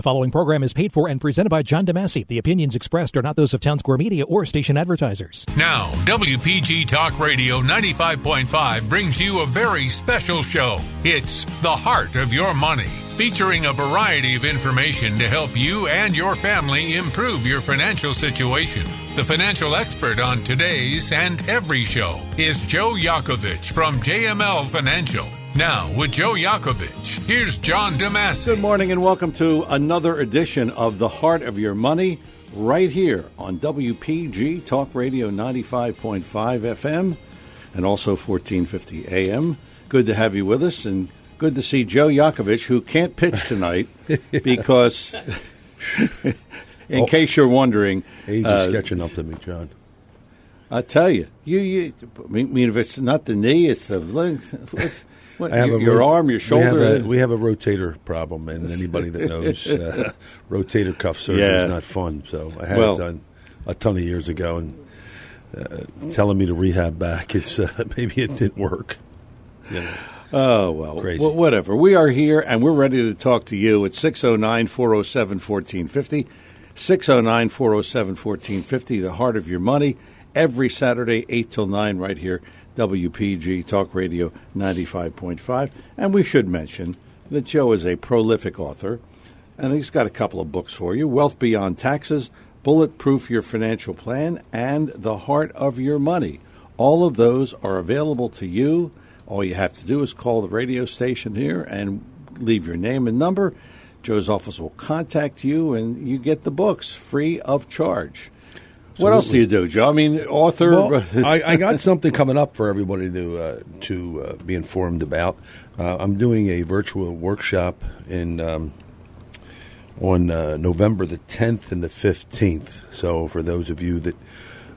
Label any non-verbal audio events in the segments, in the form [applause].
The following program is paid for and presented by John DeMasi. The opinions expressed are not those of Town Square Media or station advertisers. Now, WPG Talk Radio 95.5 brings you a very special show. It's The Heart of Your Money, featuring a variety of information to help you and your family improve your financial situation. The financial expert on today's and every show is Joe Yakovich from JML Financial. Now, with Joe Yakovich, here's John DeMasi. Good morning and welcome to another edition of The Heart of Your Money right here on WPG Talk Radio 95.5 FM and also 1450 AM. Good to have you with us and good to see Joe Yakovich, who can't pitch tonight [laughs] because, [laughs] in Oh. case you're wondering, Age is uh, catching up to me, John. I tell you, you, you I mean, mean, if it's not the knee, it's the leg. What, I have your, a your arm, your shoulder. We have, a, we have a rotator problem, and anybody that [laughs] knows uh, rotator cuff surgery Yeah. is not fun. So I had Well- it done a ton of years ago, and uh, telling me to rehab back, [laughs] it's uh, maybe it didn't work. Oh, well, Crazy. wh- whatever. We are here and we're ready to talk to you at 609 407 1450. 609 407 1450, the heart of your money, every Saturday, 8 till 9, right here, WPG Talk Radio 95.5. And we should mention that Joe is a prolific author, and he's got a couple of books for you Wealth Beyond Taxes, Bulletproof Your Financial Plan, and The Heart of Your Money. All of those are available to you. All you have to do is call the radio station here and leave your name and number. Joe's office will contact you, and you get the books free of charge. What else do you do, Joe? I mean, author. Well, I, I got something coming up for everybody to uh, to uh, be informed about. Uh, I'm doing a virtual workshop in um, on uh, November the 10th and the 15th. So for those of you that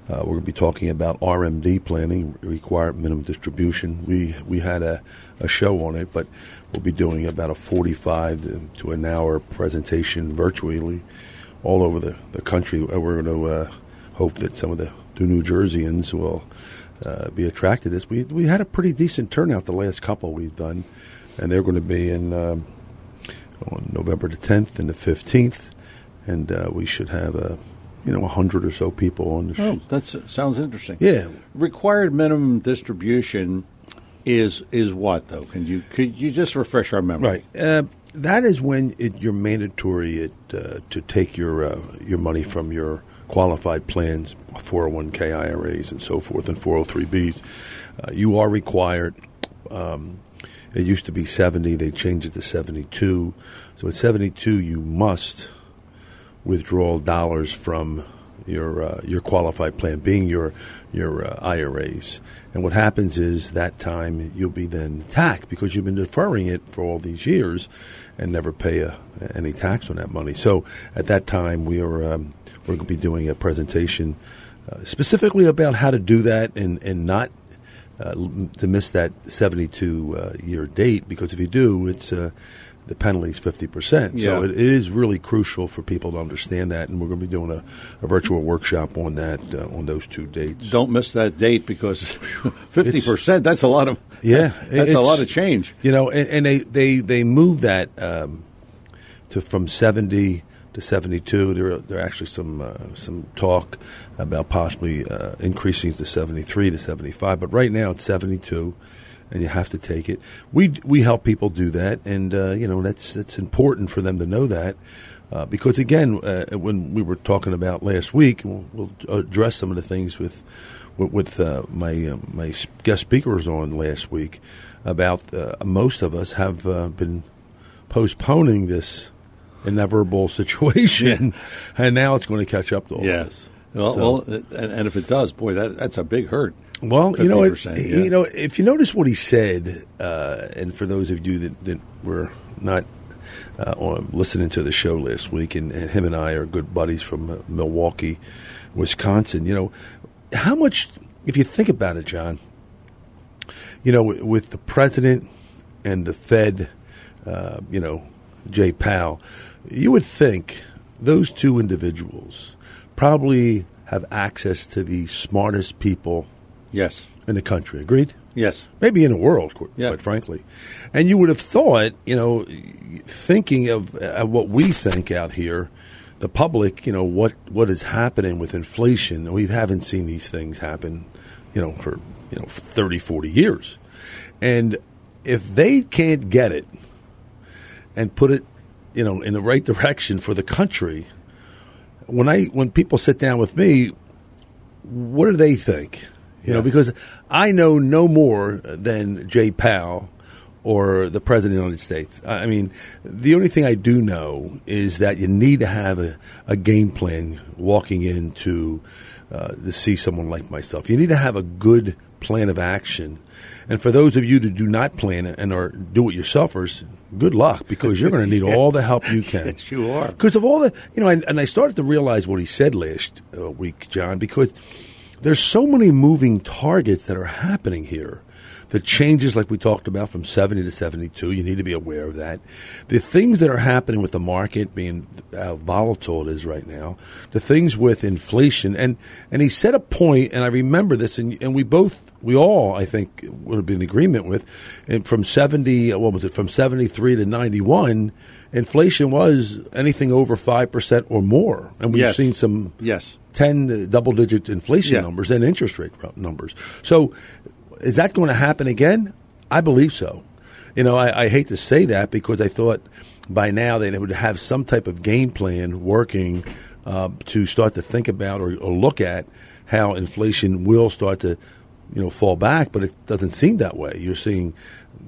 uh, we're going to be talking about RMD planning, required minimum distribution. We we had a, a show on it, but we'll be doing about a 45 to an hour presentation virtually all over the, the country. Uh, We're going to uh, hope that some of the, the New Jerseyans will uh, be attracted to this. We, we had a pretty decent turnout the last couple we've done, and they're going to be in um, on November the 10th and the 15th, and uh, we should have a you know a hundred or so people on the Oh, that sounds interesting. Yeah. Required minimum distribution is is what though? Can you could you just refresh our memory? Right. Uh, that is when it, you're mandatory it, uh, to take your uh, your money from your qualified plans, 401k IRAs, and so forth, and 403bs. Uh, you are required. Um, it used to be 70. They changed it to 72. So at 72, you must withdraw dollars from your uh, your qualified plan, being your your uh, IRAs. And what happens is that time you'll be then taxed because you've been deferring it for all these years and never pay a, any tax on that money. So at that time we are um, we're going to be doing a presentation uh, specifically about how to do that and and not. Uh, to miss that 72 uh, year date because if you do, it's uh, the penalty is 50 percent. Yeah. So it is really crucial for people to understand that, and we're going to be doing a, a virtual workshop on that uh, on those two dates. Don't miss that date because [laughs] fifty percent. That's a lot of Yeah, [laughs] That's a lot of change. You know, and, and they they they moved that um, to from 70 to 72. There are, there are actually some uh, some talk about possibly uh, increasing it to 73 to 75, but right now it's 72. And you have to take it. We we help people do that, and uh, you know that's that's important for them to know that, uh, because again, uh, when we were talking about last week, we'll, we'll address some of the things with with, uh, my my guest speakers on last week about most of us have been postponing this inevitable situation, [laughs] and now it's going to catch up to all us. Well, So- well, and, if it does, boy, that that's a big hurt. Well, you know, it, yeah. you know, if you notice what he said, uh, and for those of you that, that were not uh, on, listening to the show last week, and, and him and I are good buddies from uh, Milwaukee, Wisconsin. You know, how much, if you think about it, John, you know, with, with the president and the Fed, uh, you know, Jay Powell, you would think those two individuals probably have access to the smartest people Yes. in the country. Agreed? Yes. maybe in the world, qu- Yeah. quite frankly. And you would have thought, you know, thinking of uh, what we think out here, the public, you know, what what is happening with inflation. We haven't seen these things happen, you know, for you know 30, 40 years. And if they can't get it and put it, you know, in the right direction for the country, when I when people sit down with me, what do they think? You know, because I know no more than Jay Powell or the President of the United States. I I mean, the only thing I do know is that you need to have a, a game plan walking into uh, to see someone like myself. You need to have a good plan of action. And for those of you that do not plan it and are do-it-yourselfers, good luck because you're going [laughs] to need all the help you can. Yes, you are. Because of all the, you know, and, and I started to realize what he said last uh, week, John, because there's so many moving targets that are happening here. The changes, like we talked about, from 70 to 72, you need to be aware of that. The things that are happening with the market being how volatile it is right now, the things with inflation, and, and he said a point, and I remember this, and, and we both, we all, I think, would have been in agreement with, and from 70, what was it, from 73 to 91, inflation was anything over 5% or more. And we've Yes. seen some Yes. 10 uh, double digit inflation Yeah. numbers and interest rate numbers. So is that going to happen again? I believe so. You know, I, I hate to say that because I thought by now they would have some type of game plan working uh, to start to think about or, or look at how inflation will start to, you know, fall back. But it doesn't seem that way. You're seeing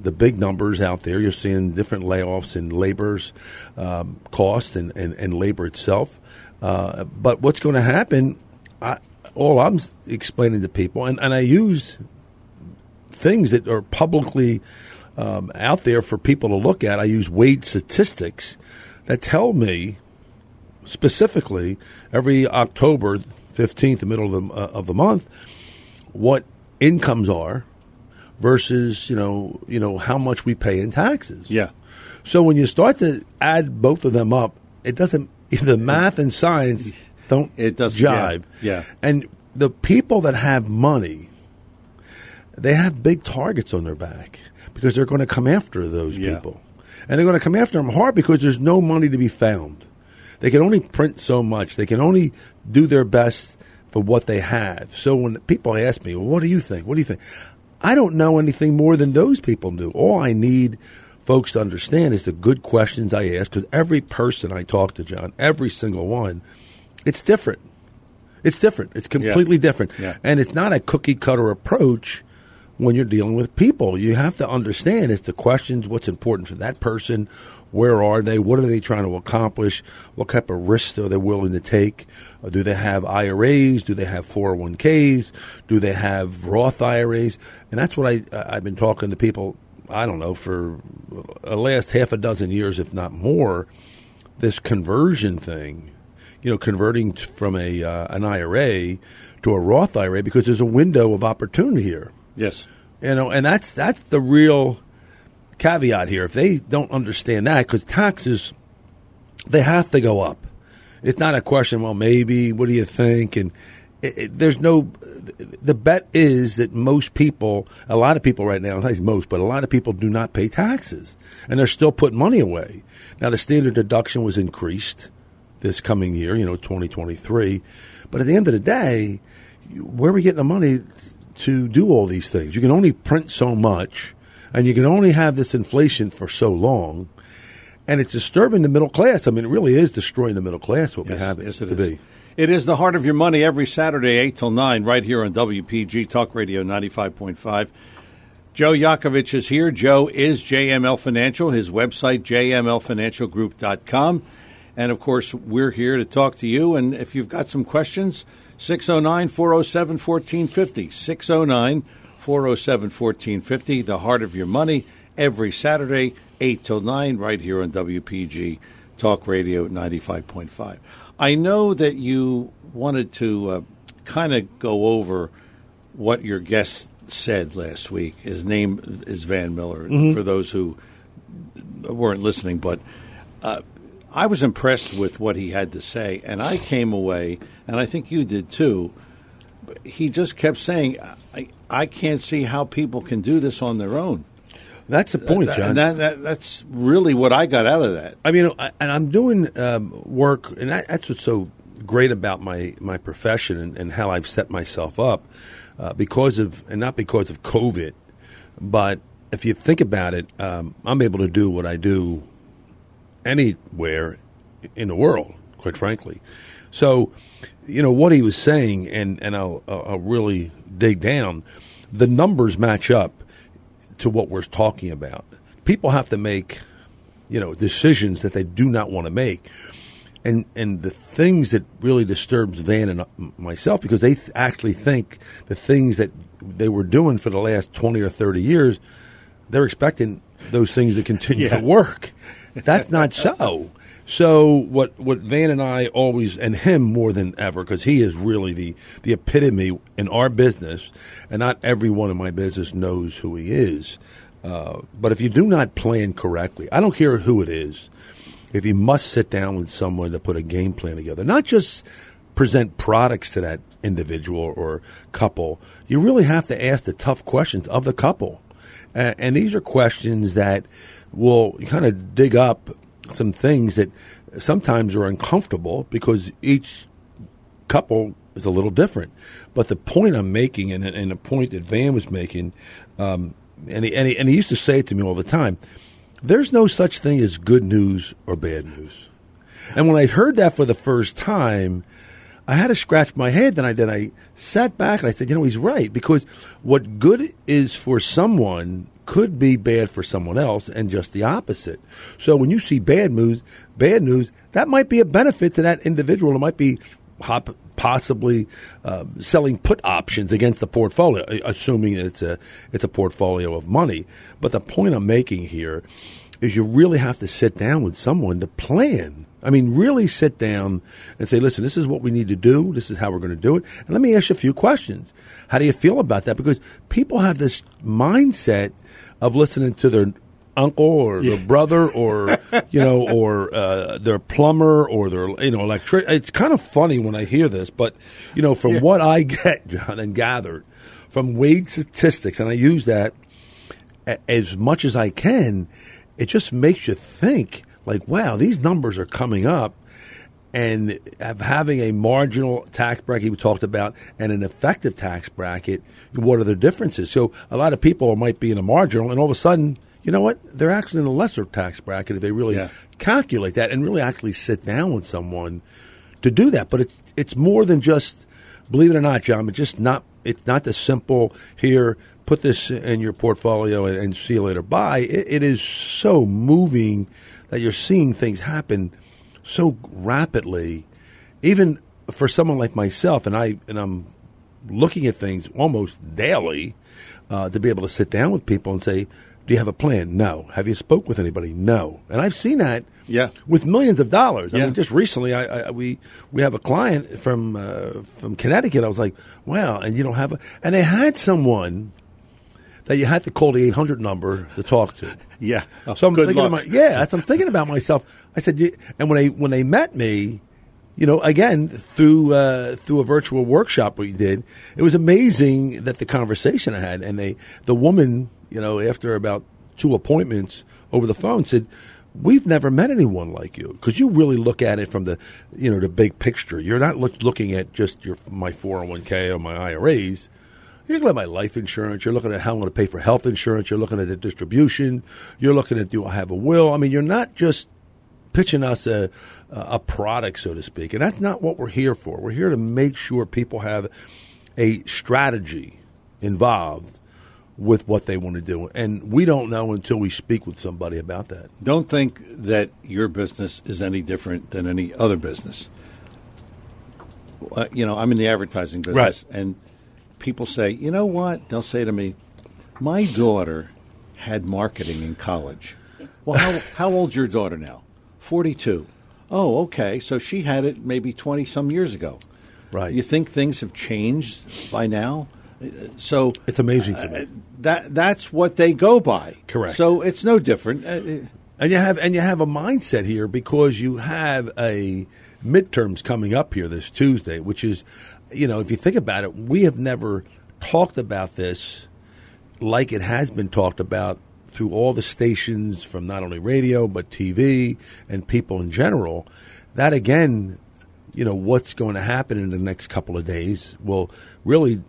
the big numbers out there. You're seeing different layoffs in labor's um, cost and, and, and labor itself. Uh, but what's going to happen? I, all I'm explaining to people, and, and I use things that are publicly um, out there for people to look at. I use wage statistics that tell me specifically every October 15th, the middle of the, uh, of the month, what incomes are versus you know you know how much we pay in taxes. Yeah. So when you start to add both of them up, it doesn't. [laughs] The math and science [laughs] don't It doesn't- yeah, jive. yeah. And the people that have money, they have big targets on their back because they're going to come after those Yeah. people, and they're going to come after them hard because there's no money to be found. They can only print so much. They can only do their best for what they have. So when people ask me, well, "What do you think? What do you think?" I don't know anything more than those people do. All I need folks to understand is the good questions I ask because every person I talk to, John, every single one, it's different. It's different. It's completely different. Yeah. And it's not a cookie cutter approach when you're dealing with people. You have to understand it's the questions, what's important for that person, where are they, what are they trying to accomplish, what type of risks are they willing to take, Uh, do they have IRAs, do they have 401ks, do they have Roth IRAs, and that's what I I've been talking to people. I don't know for the last half a dozen years, if not more, this conversion thing you know, converting from a uh, an IRA to a Roth IRA because there's a window of opportunity here. Yes. You know, and that's that's the real caveat here. If they don't understand that, because taxes they have to go up. It's not a question. Well, maybe. What do you think? And it, it, there's no. The bet is that most people, a lot of people right now, not most, but a lot of people do not pay taxes, and they're still putting money away. Now, the standard deduction was increased this coming year, you know, 2023. But at the end of the day, where are we getting the money to do all these things? You can only print so much, and you can only have this inflation for so long. And it's disturbing the middle class. I mean, it really is destroying the middle class, what we have yes, it to is. be. It is the heart of your money every Saturday, 8 till 9, right here on WPG Talk Radio 95.5. Joe Yakovich is here. Joe is JML Financial, his website, jmlfinancialgroup.com. And of course, we're here to talk to you. And if you've got some questions, 609 407 1450. 609 407 1450, the heart of your money, every Saturday, 8 till 9, right here on WPG Talk Radio 95.5. I know that you wanted to uh, kind of go over what your guest said last week. His name is Van Mueller, for those who weren't listening, but uh, I was impressed with what he had to say, and I came away, and I think you did too, he just kept saying, I, I can't see how people can do this on their own. That's the point, John. And that, that, that's really what I got out of that. I mean, I, and I'm doing um, work, and that, that's what's so great about my, my profession and, and how I've set myself up uh, because of, and not because of COVID, but if you think about it, um, I'm able to do what I do anywhere in the world, quite frankly. So, you know, what he was saying, and, and I'll, I'll really dig down, the numbers match up to what we're talking about. People have to make, you know, decisions that they do not want to make. And, and the things that really disturbs Van and uh, myself because they th- actually think the things that they were doing for the last 20 or 30 years, they're expecting those things to continue Yeah. to work. That's not so. So what what Van and I always and him more than ever because he is really the the epitome in our business, and not everyone in my business knows who he is. Uh, but if you do not plan correctly, I don't care who it is. If you must sit down with someone to put a game plan together, not just present products to that individual or couple, you really have to ask the tough questions of the couple. Uh, and these are questions that will kind of dig up some things that sometimes are uncomfortable because each couple is a little different. But the point I'm making, and, and the point that Van was making, um, and, he, and, he, and he used to say it to me all the time there's no such thing as good news or bad news. And when I heard that for the first time, I had to scratch my head. Then I then I sat back and I said, you know, he's right because what good is for someone could be bad for someone else, and just the opposite. So when you see bad news, bad news that might be a benefit to that individual. It might be possibly uh, selling put options against the portfolio, assuming it's a it's a portfolio of money. But the point I'm making here is you really have to sit down with someone to plan. I mean, really sit down and say, listen, this is what we need to do. This is how we're going to do it. And let me ask you a few questions. How do you feel about that? Because people have this mindset of listening to their uncle or their brother or [laughs] you know or uh, their plumber or their you know electric. It's kind of funny when I hear this, but you know from what I [laughs] get, John, and gathered from wage statistics, and I use that as much as I can, it just makes you think like, wow, these numbers are coming up. And having a marginal tax bracket we talked about and an effective tax bracket, what are the differences? So a lot of people might be in a marginal, and all of a sudden, you know what? They're actually in a lesser tax bracket if they really Yeah. calculate that and really actually sit down with someone to do that. But it's it's more than just believe it or not, John. It's just not it's not the simple here. Put this in your portfolio and, and see you later. Bye. It, it is so moving that you're seeing things happen so rapidly, even for someone like myself. And I and I'm looking at things almost daily uh, to be able to sit down with people and say, "Do you have a plan?" No. Have you spoke with anybody? No. And I've seen that. Yeah. With millions of dollars. I mean, just recently, I, I we we have a client from uh, from Connecticut. I was like, "Wow!" And you don't have a, and they had someone that you had to call the eight hundred number to talk to. Yeah. So I'm Good thinking, luck. my, yeah, that's, I'm [laughs] thinking about myself. I said, and when they when they met me, you know, again through uh, through a virtual workshop we did, it was amazing that the conversation I had, and they the woman, you know, after about two appointments over the phone said. We've never met anyone like you because you really look at it from the, you know, the big picture. You're not look, looking at just your my 401k or my IRAs. You're looking at my life insurance. You're looking at how I'm going to pay for health insurance. You're looking at the distribution. You're looking at do I have a will? I mean, you're not just pitching us a a product, so to speak, and that's not what we're here for. We're here to make sure people have a strategy involved with what they want to do, and we don't know until we speak with somebody about that. Don't think that your business is any different than any other business. Uh, you know, I'm in the advertising business, Right. and people say, you know what? They'll say to me, my daughter had marketing in college. Well, how, [laughs] how old's your daughter now? 42. Oh, okay. So she had it maybe 20 some years ago. Right. You think things have changed by now? So It's amazing to me. uh, that that's what they go by. Correct. So it's no different. Uh, And you have and you have a mindset here because you have a midterms coming up here this Tuesday, which is, you know, if you think about it, we have never talked about this like it has been talked about through all the stations from not only radio but TV and people in general. That again, you know, what's going to happen in the next couple of days will really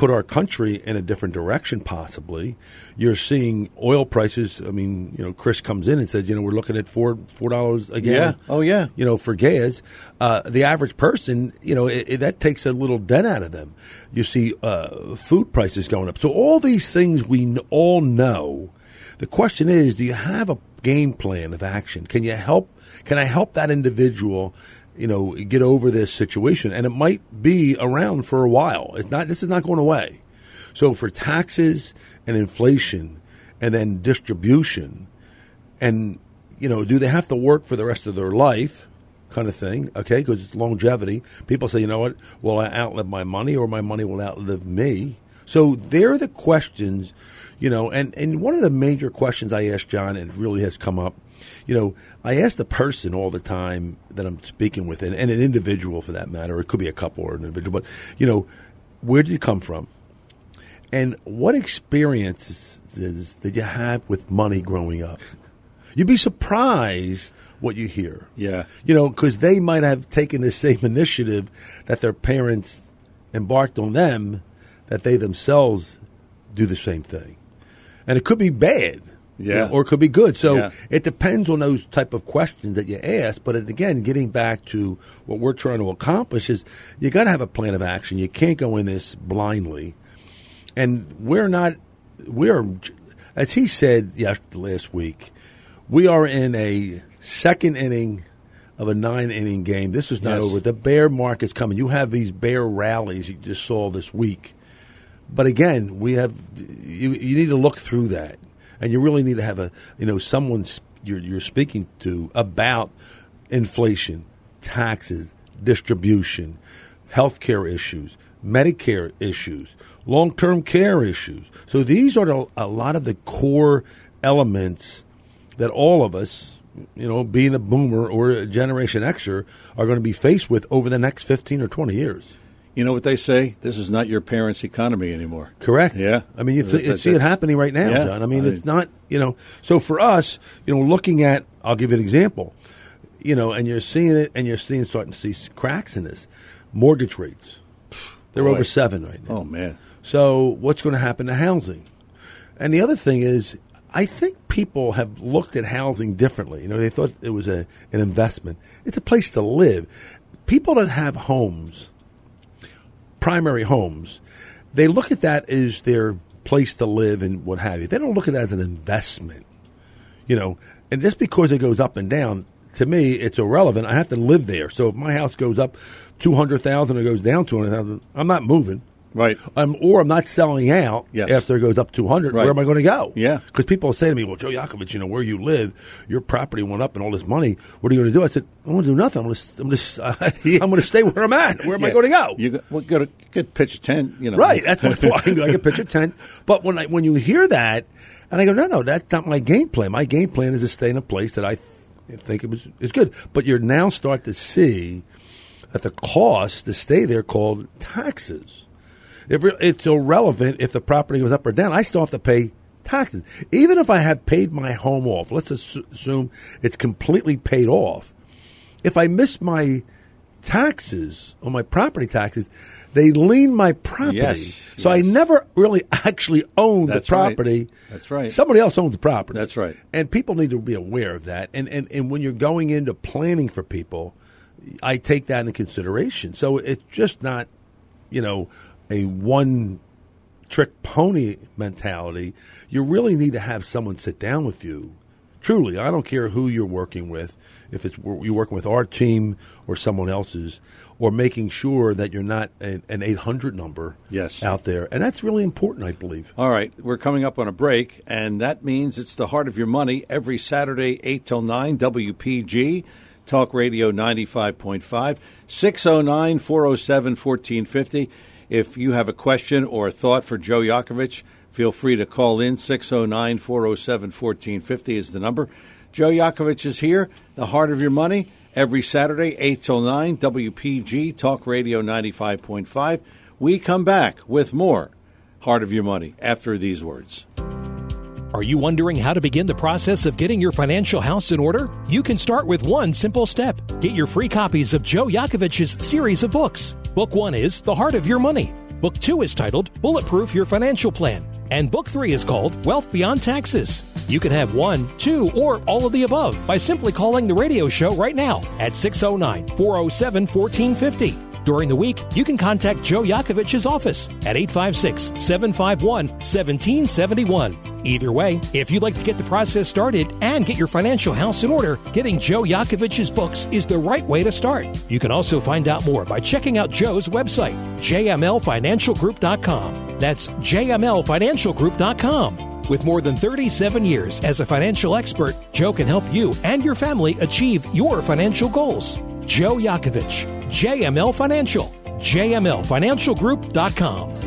put our country in a different direction, possibly. You're seeing oil prices. I mean, you know, Chris comes in and says, you know, we're looking at four four dollars again. Yeah. Oh, yeah. You know, for gas, uh, the average person, you know, it, it, that takes a little dent out of them. You see uh, food prices going up. So all these things we n- all know. The question is, do you have a game plan of action? Can you help? Can I help that individual? You know, get over this situation. And it might be around for a while. It's not, this is not going away. So for taxes and inflation and then distribution and, you know, do they have to work for the rest of their life? Kind of thing, okay? Because it's longevity. People say, you know what? Will I outlive my money or my money will outlive me? So they're the questions, you know, and, and one of the major questions I asked John, and really has come up, you know, I ask the person all the time that I'm speaking with, and, and an individual for that matter, it could be a couple or an individual, but, you know, where did you come from? And what experiences did you have with money growing up? You'd be surprised what you hear. Yeah. You know, because they might have taken the same initiative that their parents embarked on them, that they themselves do the same thing. And it could be bad. Yeah. You know, or it could be good. So Yeah. it depends on those type of questions that you ask. But again, getting back to what we're trying to accomplish is you got to have a plan of action. You can't go in this blindly. And we're not, we're, as he said yes, last week, we are in a second inning of a nine inning game. This is not Yes. over. The bear market's coming. You have these bear rallies you just saw this week. But again, we have you. You need to look through that, and you really need to have a you know someone you're you're speaking to about inflation, taxes, distribution, healthcare issues, Medicare issues, long term care issues. So these are a lot of the core elements that all of us, you know, being a boomer or a Generation Xer, are going to be faced with over the next fifteen or twenty years. You know what they say? This is not your parents' economy anymore. Correct. Yeah. I mean, you, th- you see it happening right now, Yeah. John. I mean, I- it's not, you know. So for us, you know, looking at, I'll give you an example, you know, and you're seeing it, and you're seeing starting to see cracks in this. Mortgage rates, they're Boy. over seven right now. Oh man. So what's going to happen to housing? And the other thing is, I think people have looked at housing differently. You know, they thought it was a, an investment. It's a place to live. People that have homes, primary homes, they look at that as their place to live and what have you. They don't look at it as an investment. You know, and just because it goes up and down, to me, it's irrelevant. I have to live there. So if my house goes up two hundred thousand or goes down two hundred thousand, I'm not moving. Right. Um, or I'm not selling out Yes. after it goes up 200. Right. Where am I going to go? Yeah. Because people say to me, well, Joe Yakovich, you know, where you live, your property went up and all this money. What are you going to do? I said, I'm going to do nothing. I'm going to, I'm going to, uh, I'm going to stay where I'm at. Where am I going to go? You got, well, got a good pitch a tent. You know. Right. That's what I can, I can pitch a tent. [laughs] But when I, when you hear that, and I go, no, no, that's not my game plan. My game plan is to stay in a place that I th- think it was is good. But you're now start to see that the cost to stay there called taxes. If re- it's irrelevant if the property goes up or down. I still have to pay taxes, even if I have paid my home off. Let's assume it's completely paid off. If I miss my taxes on my property taxes, they lien my property. Yes, So I never really [laughs] actually own That's the right. property. That's right. Somebody else owns the property. That's right. And people need to be aware of that. And, and, and when you're going into planning for people, I take that into consideration. So it's just not, you know, a one trick pony mentality. You really need to have someone sit down with you. Truly, I don't care who you're working with, if it's you're working with our team or someone else's, or making sure that you're not an, an 800 number Yes. out there. And that's really important, I believe. All right, we're coming up on a break, and that means it's the heart of your money every Saturday, 8 till 9, WPG, Talk Radio 95.5, 609 407 1450. If you have a question or a thought for Joe Yakovich, feel free to call in. 609 407 1450 is the number. Joe Yakovich is here, the heart of your money, every Saturday, 8 till 9, WPG Talk Radio 95.5. We come back with more Heart of Your Money after these words. Are you wondering how to begin the process of getting your financial house in order? You can start with one simple step. Get your free copies of Joe Yakovich's series of books. Book one is The Heart of Your Money. Book two is titled Bulletproof Your Financial Plan. And book three is called Wealth Beyond Taxes. You can have one, two, or all of the above by simply calling the radio show right now at 609 407 1450. During the week, you can contact Joe Yakovich's office at 856 751 1771. Either way, if you'd like to get the process started and get your financial house in order, getting Joe Yakovich's books is the right way to start. You can also find out more by checking out Joe's website, jmlfinancialgroup.com. That's jmlfinancialgroup.com. With more than 37 years as a financial expert, Joe can help you and your family achieve your financial goals. Joe Yakovich, JML Financial, jmlfinancialgroup.com.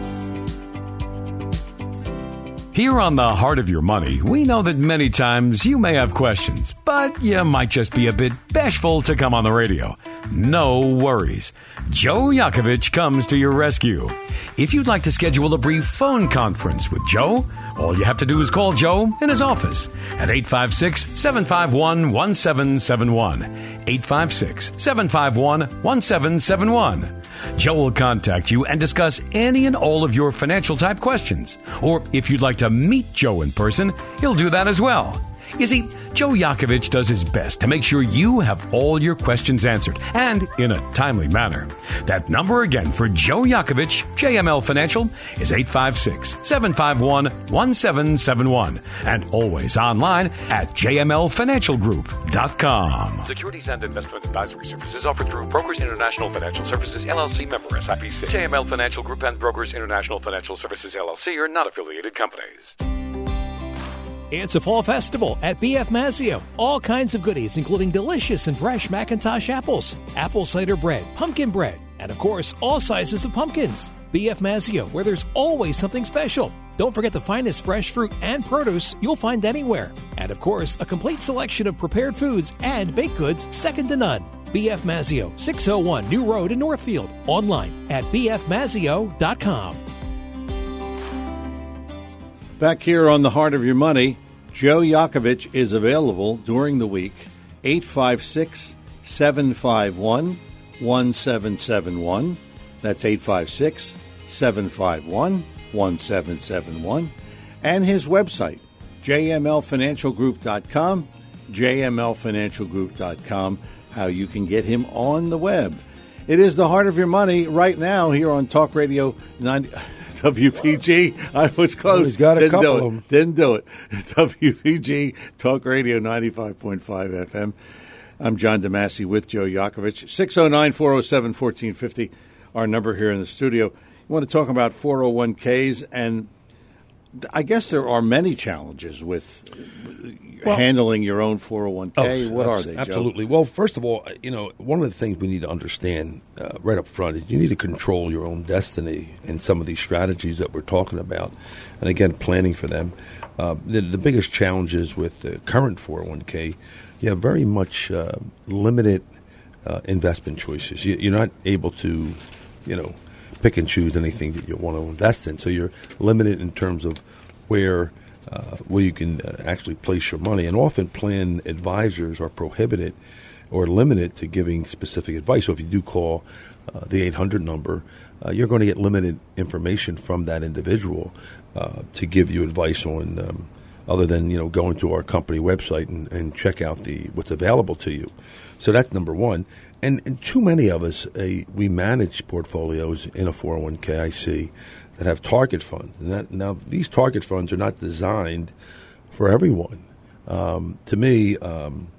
Here on the Heart of Your Money, we know that many times you may have questions, but you might just be a bit bashful to come on the radio. No worries. Joe Yakovich comes to your rescue. If you'd like to schedule a brief phone conference with Joe, all you have to do is call Joe in his office at 856 751 1771. 856 751 1771. Joe will contact you and discuss any and all of your financial type questions. Or if you'd like to meet Joe in person, he'll do that as well. You see, Joe Yakovich does his best to make sure you have all your questions answered and in a timely manner. That number again for Joe Yakovich, JML Financial, is 856 751 1771 and always online at jmlfinancialgroup.com. Securities and investment advisory services offered through Brokers International Financial Services LLC member SIPC. JML Financial Group and Brokers International Financial Services LLC are not affiliated companies. It's a fall festival at BF Mazzeo. All kinds of goodies, including delicious and fresh McIntosh apples, apple cider bread, pumpkin bread, and of course, all sizes of pumpkins. BF Mazzeo, where there's always something special. Don't forget the finest fresh fruit and produce you'll find anywhere. And of course, a complete selection of prepared foods and baked goods second to none. BF Mazzeo, 601 New Road in Northfield. Online at bfmazzeo.com. Back here on the Heart of Your Money, Joe Yakovich is available during the week, 856 751 1771. That's 856 751 1771. And his website, jmlfinancialgroup.com, jmlfinancialgroup.com, how you can get him on the web. It is the heart of your money right now here on Talk Radio 90. WPG. I was close. he's got a Didn't couple do it. of 'em. Didn't do it. [laughs] WPG Talk Radio 95.5 FM. I'm John DeMasi with Joe Yakovich. 609 407 1450, our number here in the studio. You want to talk about 401ks, and I guess there are many challenges with Well- handling your own 401k. what are they, Joe? Oh, Absolutely. Well, first of all, you know, one of the things we need to understand uh, right up front is you need to control your own destiny in some of these strategies that we're talking about, and again, planning for them. Uh, the, the biggest challenges with the current 401k, you have very much uh, limited uh, investment choices. You, you're not able to, you know, pick and choose anything that you want to invest in. So you're limited in terms of where uh, where you can uh, actually place your money. And often, plan advisors are prohibited or limited to giving specific advice. So if you do call uh, the 800 number, uh, you're going to get limited information from that individual uh, to give you advice on. Um, other than you know going to our company website and, and check out the what's available to you, so that's number one. And, and too many of us uh, we manage portfolios in a 401k. I see that have target funds. And that, now these target funds are not designed for everyone. Um, to me, um,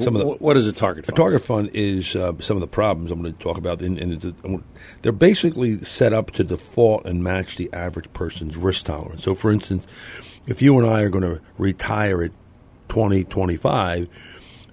some of the what is a target fund? a target fund is uh, some of the problems I'm going to talk about. In, in, in, they're basically set up to default and match the average person's risk tolerance. So, for instance, if you and I are going to retire at 20, 25,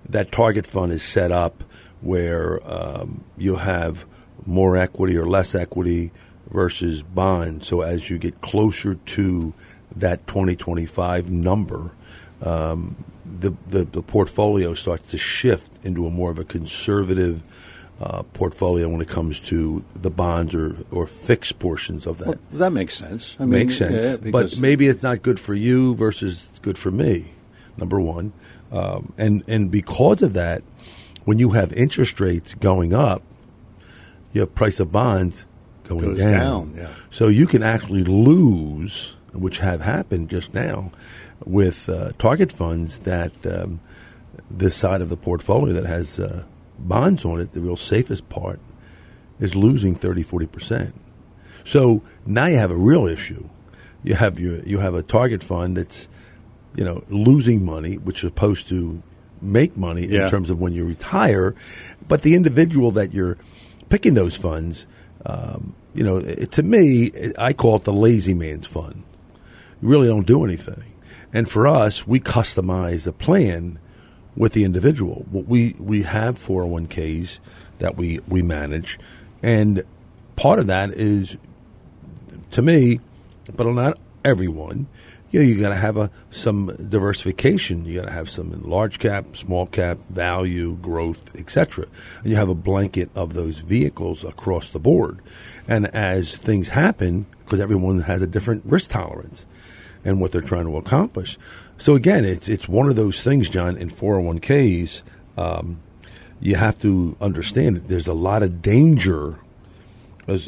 that target fund is set up where um, you'll have more equity or less equity versus bonds. So as you get closer to that 2025 number, um, the, the the portfolio starts to shift into a more of a conservative uh, portfolio when it comes to the bonds or, or fixed portions of that. Well, that makes sense. I mean, makes sense, yeah, but maybe it's not good for you versus good for me. Number one, um, and and because of that, when you have interest rates going up, you have price of bonds going down. down, yeah. So you can actually lose, which have happened just now, with uh, target funds that um, this side of the portfolio that has uh, bonds on it, the real safest part, is losing 30, 40 percent. So now you have a real issue. You have your you have a target fund that's you know losing money, which is supposed to make money Yeah. in terms of when you retire, but the individual that you're picking those funds, um, you know, it, to me, I call it the lazy man's fund. You really don't do anything, and for us, we customize the plan with the individual. We we have 401ks that we we manage, and part of that is to me, but not everyone. You know, you got to have a some diversification. You got to have some in large cap, small cap, value, growth, etc. And you have a blanket of those vehicles across the board. And as things happen, because everyone has a different risk tolerance and what they're trying to accomplish. So again, it's it's one of those things, John. In 401ks, um, you have to understand that there's a lot of danger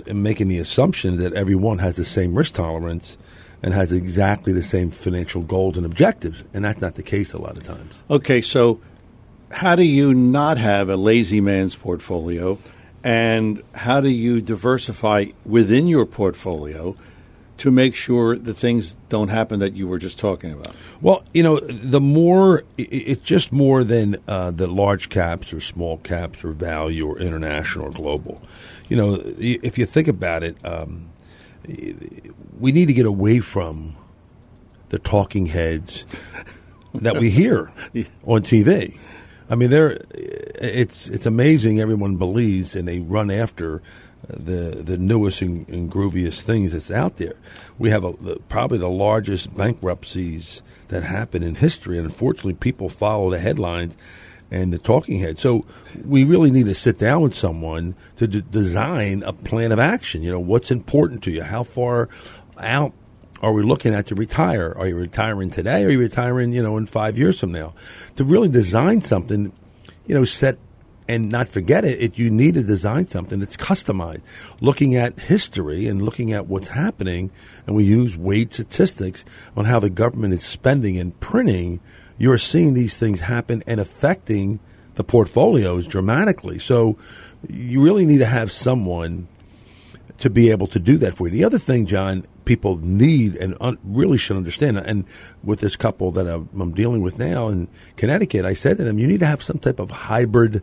in making the assumption that everyone has the same risk tolerance and has exactly the same financial goals and objectives, and that's not the case a lot of times. Okay, so how do you not have a lazy man's portfolio, and how do you diversify within your portfolio to make sure that things don't happen that you were just talking about? Well, you know, the more it's just more than uh, the large caps or small caps or value or international or global. You know, if you think about it, um, we need to get away from the talking heads that we hear [laughs] on TV. I mean, they're it's it's amazing. Everyone believes and they run after the the newest and, and grooviest things that's out there. We have a, the, probably the largest bankruptcies that happen in history, and unfortunately, people follow the headlines and the talking head. So we really need to sit down with someone to d- design a plan of action. You know, what's important to you? How far out are we looking at to retire? Are you retiring today? Are you retiring, you know, in five years from now? To really design something, you know, set and not forget it, it you need to design something that's customized. Looking at history and looking at what's happening, and we use wage statistics on how the government is spending and printing, you're seeing these things happen and affecting the portfolios dramatically. So you really need to have someone to be able to do that for you. The other thing, John, people need and un- really should understand, and with this couple that I'm dealing with now in Connecticut, I said to them, you need to have some type of hybrid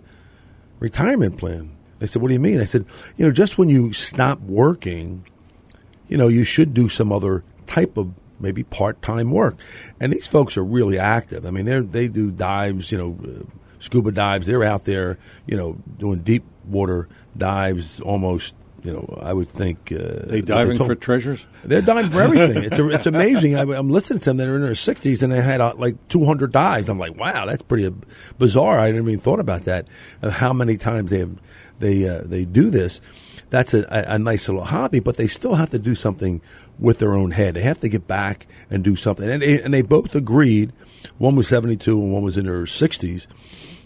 retirement plan. They said, what do you mean? I said, you know, just when you stop working, you know, you should do some other type of maybe part-time work. And these folks are really active. I mean, they they do dives, you know, uh, scuba dives. They're out there, you know, doing deep water dives almost. You know, I would think uh, They diving told- for treasures? They're diving for everything. [laughs] it's a, it's amazing. I, I'm listening to them. They're in their 60s and they had uh, like 200 dives. I'm like, wow, that's pretty uh, bizarre. I never even thought about that. Uh, how many times they have, they uh, they do this? That's a, a, a nice little hobby, but they still have to do something with their own head. They have to get back and do something. And they, and they both agreed. One was 72 and one was in her 60s.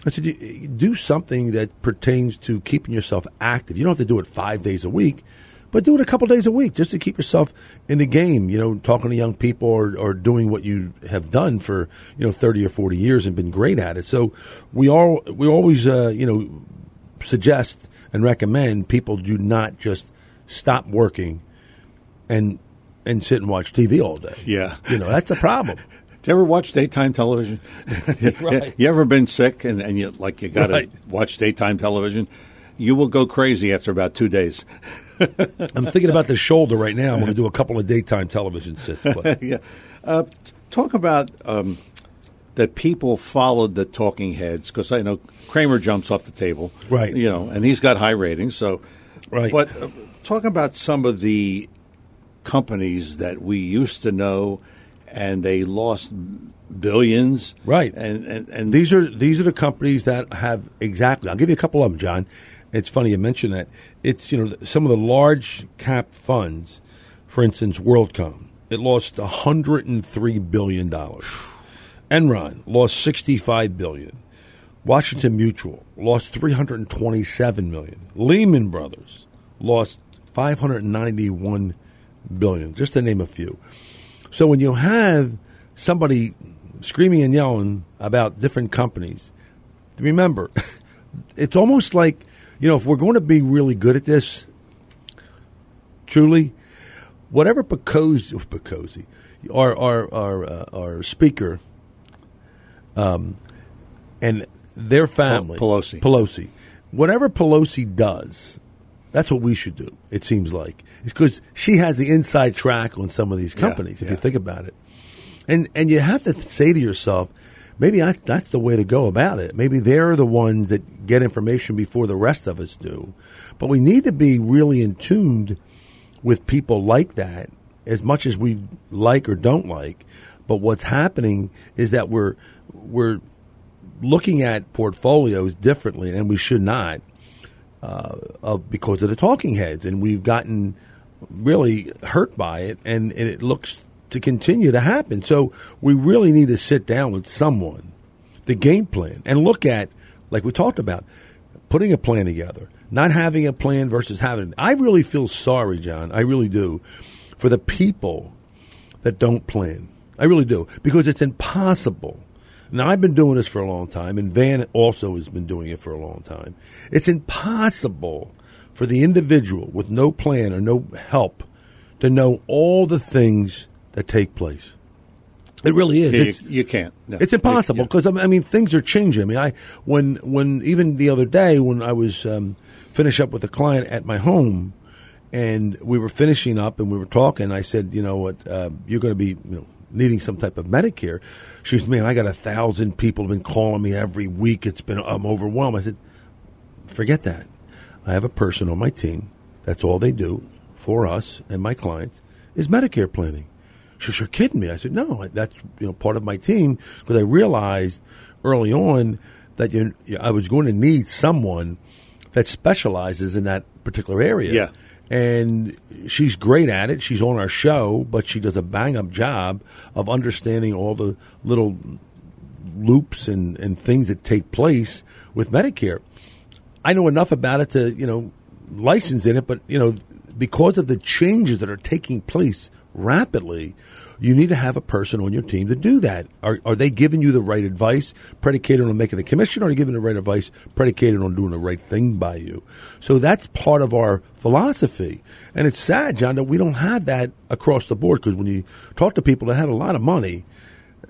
I said, do something that pertains to keeping yourself active. You don't have to do it five days a week, but do it a couple days a week just to keep yourself in the game. You know, talking to young people or, or doing what you have done for you know thirty or forty years and been great at it. So we all we always uh, you know suggest and recommend people do not just stop working and and sit and watch TV all day. Yeah. you know that's the problem. [laughs] Do you ever watch daytime television? [laughs] [laughs] Right. You ever been sick and, and you like you got to Right. watch daytime television? You will go crazy after about two days. [laughs] I'm thinking about the shoulder right now. I'm going to do a couple of daytime television sits. But. yeah. Uh, talk about um, that people followed the talking heads because I know Cramer jumps off the table, Right. You know, and he's got high ratings. So, Right. But uh, talk about some of the companies that we used to know and they lost billions. Right. And and, and These are these are the companies that have exactly. I'll give you a couple of them, John. It's funny you mention that. It's you know some of the large cap funds, for instance, WorldCom. It lost 103 billion dollars. Enron lost 65 billion. Washington Mutual lost 327 million. Lehman Brothers lost 591 billion, just to name a few. So when you have somebody screaming and yelling about different companies, remember, [laughs] it's almost like, you know, if we're going to be really good at this, truly, whatever Picosi, Picosi our, our, our, uh, our speaker, um, and their family, Pelosi. Pelosi, whatever Pelosi does, that's what we should do. It seems like because she has the inside track on some of these companies. if you think about it, and and you have to say to yourself, maybe I, that's the way to go about it. Maybe they're the ones that get information before the rest of us do. But we need to be really in tuned with people like that, as much as we like or don't like. But what's happening is that we're we're looking at portfolios differently, and we should not, uh, of because of the talking heads, and we've gotten really hurt by it, and, and it looks to continue to happen. So we really need to sit down with someone, the game plan, and look at, like we talked about, putting a plan together, not having a plan versus having. I really feel sorry, John. I really do, for the people that don't plan. I really do because it's impossible. Now I've been doing this for a long time, and Van also has been doing it for a long time. It's impossible for the individual with no plan or no help to know all the things that take place. It really is. you, It's- you can't. No. it's impossible because I mean things are changing. I mean, I when when even the other day when I was um, finish up with a client at my home, and we were finishing up and we were talking. I said, you know what, uh, you're going to be you know, needing some type of Medicare. She man, I got a thousand people have been calling me every week. It's been I'm overwhelmed. I said, forget that. I have a person on my team. That's all they do for us and my clients is Medicare planning. She said, you're kidding me. I said, no, that's you know part of my team because I realized early on that you, I was going to need someone that specializes in that particular area. Yeah. And she's great at it. She's on our show, but she does a bang up job of understanding all the little loops and, and things that take place with Medicare. I know enough about it to, you know, license in it, but, you know, because of the changes that are taking place rapidly, you need to have a person on your team to do that. Are, are they giving you the right advice predicated on making a commission, or are they giving the right advice predicated on doing the right thing by you? So that's part of our philosophy. And it's sad, John, that we don't have that across the board because when you talk to people that have a lot of money,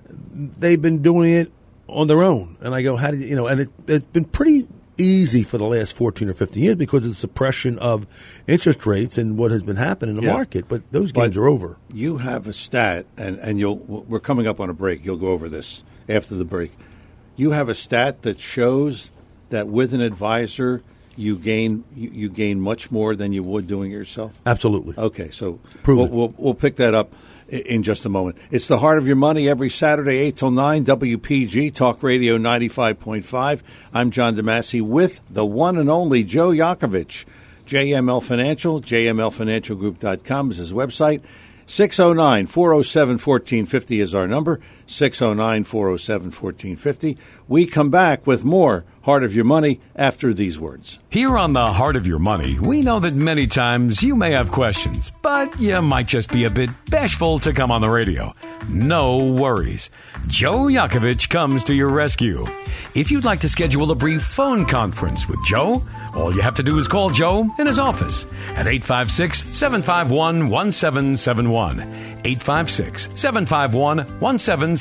they've been doing it on their own. And I go, how did you, you know, and it, it's been pretty easy for the last 14 or 15 years because of the suppression of interest rates and what has been happening in the Yeah. market. But those But games are over. You have a stat, and, and you'll. We're coming up on a break. You'll go over this after the break. You have a stat that shows that with an advisor, you gain you, you gain much more than you would doing it yourself. Absolutely. Okay, so Prove we'll, it. we'll we'll pick that up in just a moment. It's the heart of your money every Saturday, eight till nine. WPG Talk Radio ninety five point five. I'm John Demasi with the one and only Joe Yakovich. JML Financial, JMLFinancialGroup.com is his website. 609 407 1450 is our number. 609 407 1450. We come back with more Heart of Your Money after these words. Here on the Heart of Your Money, we know that many times you may have questions, but you might just be a bit bashful to come on the radio. No worries. Joe Yakovich comes to your rescue. If you'd like to schedule a brief phone conference with Joe, all you have to do is call Joe in his office at 856 751 1771. 856 751 1771.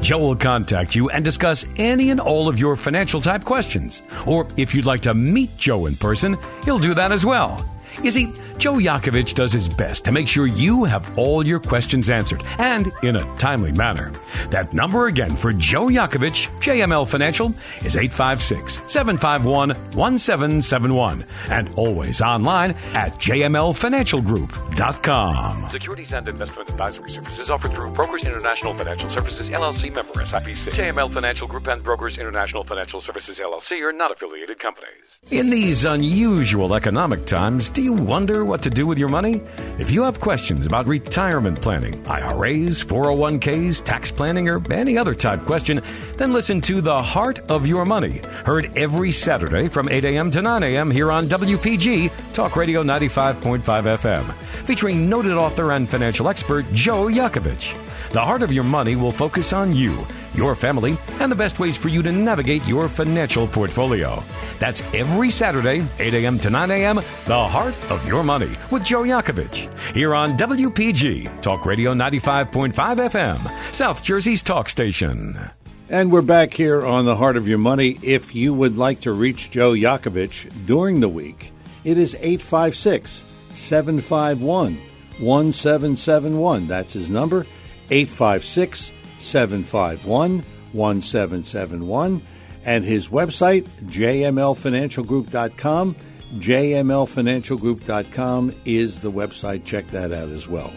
Joe will contact you and discuss any and all of your financial type questions. Or if you'd like to meet Joe in person, he'll do that as well. You see, Joe Yakovich does his best to make sure you have all your questions answered and in a timely manner. That number again for Joe Yakovich, JML Financial, is 856 751 1771 and always online at jmlfinancialgroup.com. Securities and investment advisory services offered through Brokers International Financial Services LLC member SIPC. JML Financial Group and Brokers International Financial Services LLC are not affiliated companies. In these unusual economic times, do you wonder what to do with your money? If you have questions about retirement planning, IRAs, 401ks, tax planning, or any other type question, then listen to The Heart of Your Money, heard every Saturday from 8 a.m. to 9 a.m. here on WPG, Talk Radio 95.5 FM, featuring noted author and financial expert Joe Yakovich. The Heart of Your Money will focus on you, your family, and the best ways for you to navigate your financial portfolio. That's every Saturday, 8 a.m. to 9 a.m., The Heart of Your Money with Joe Yakovich. Here on WPG, Talk Radio 95.5 FM, South Jersey's talk station. And we're back here on the Heart of Your Money. If you would like to reach Joe Yakovich during the week, it is 856 751 1771. That's his number, 856 751 1771. And his website, jmlfinancialgroup.com. jmlfinancialgroup.com is the website. Check that out as well.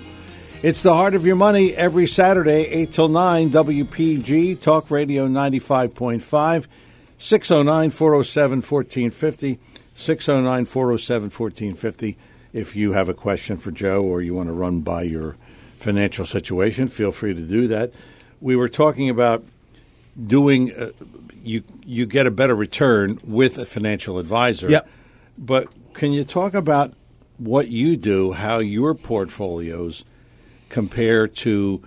It's the Heart of Your Money every Saturday, 8 till 9, WPG, Talk Radio 95.5, 609 407 1450, 609 407 1450. If you have a question for Joe or you want to run by your financial situation, feel free to do that. We were talking about doing, uh, you, you get a better return with a financial advisor. Yep. But can you talk about what you do, how your portfolios compare to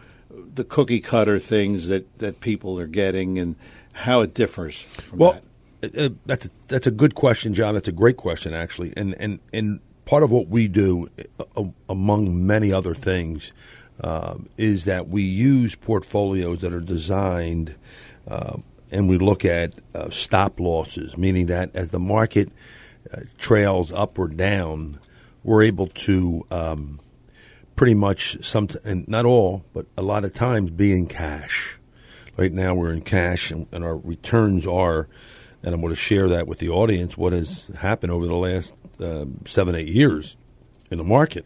the cookie cutter things that, that people are getting and how it differs from Well, that? uh, uh, that's a, that's a good question, John. That's a great question, actually. And and and part of what we do, uh, among many other things, um, is that we use portfolios that are designed, uh, and we look at uh, stop losses, meaning that as the market uh, trails up or down, we're able to. Um, pretty much some and not all, but a lot of times be in cash. Right now we're in cash, and, and our returns are, and I'm going to share that with the audience. What has happened over the last um, seven, eight years in the market.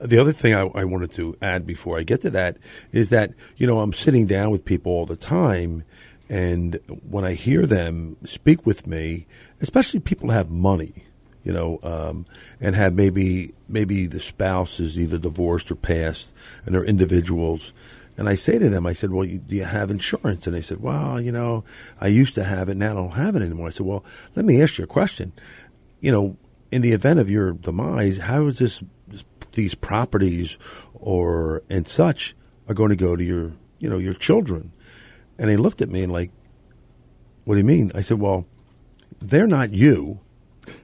The other thing I, I wanted to add before I get to that is that you know I'm sitting down with people all the time, and when I hear them speak with me, especially people who have money, you know, um, and have maybe maybe the spouse is either divorced or passed, and they're individuals. And I say to them, I said, "Well, you, do you have insurance?" And they said, "Well, you know, I used to have it, now I don't have it anymore." I said, "Well, let me ask you a question. You know, in the event of your demise, how is this these properties or and such are going to go to your you know your children?" And they looked at me and like, "What do you mean?" I said, "Well, they're not you."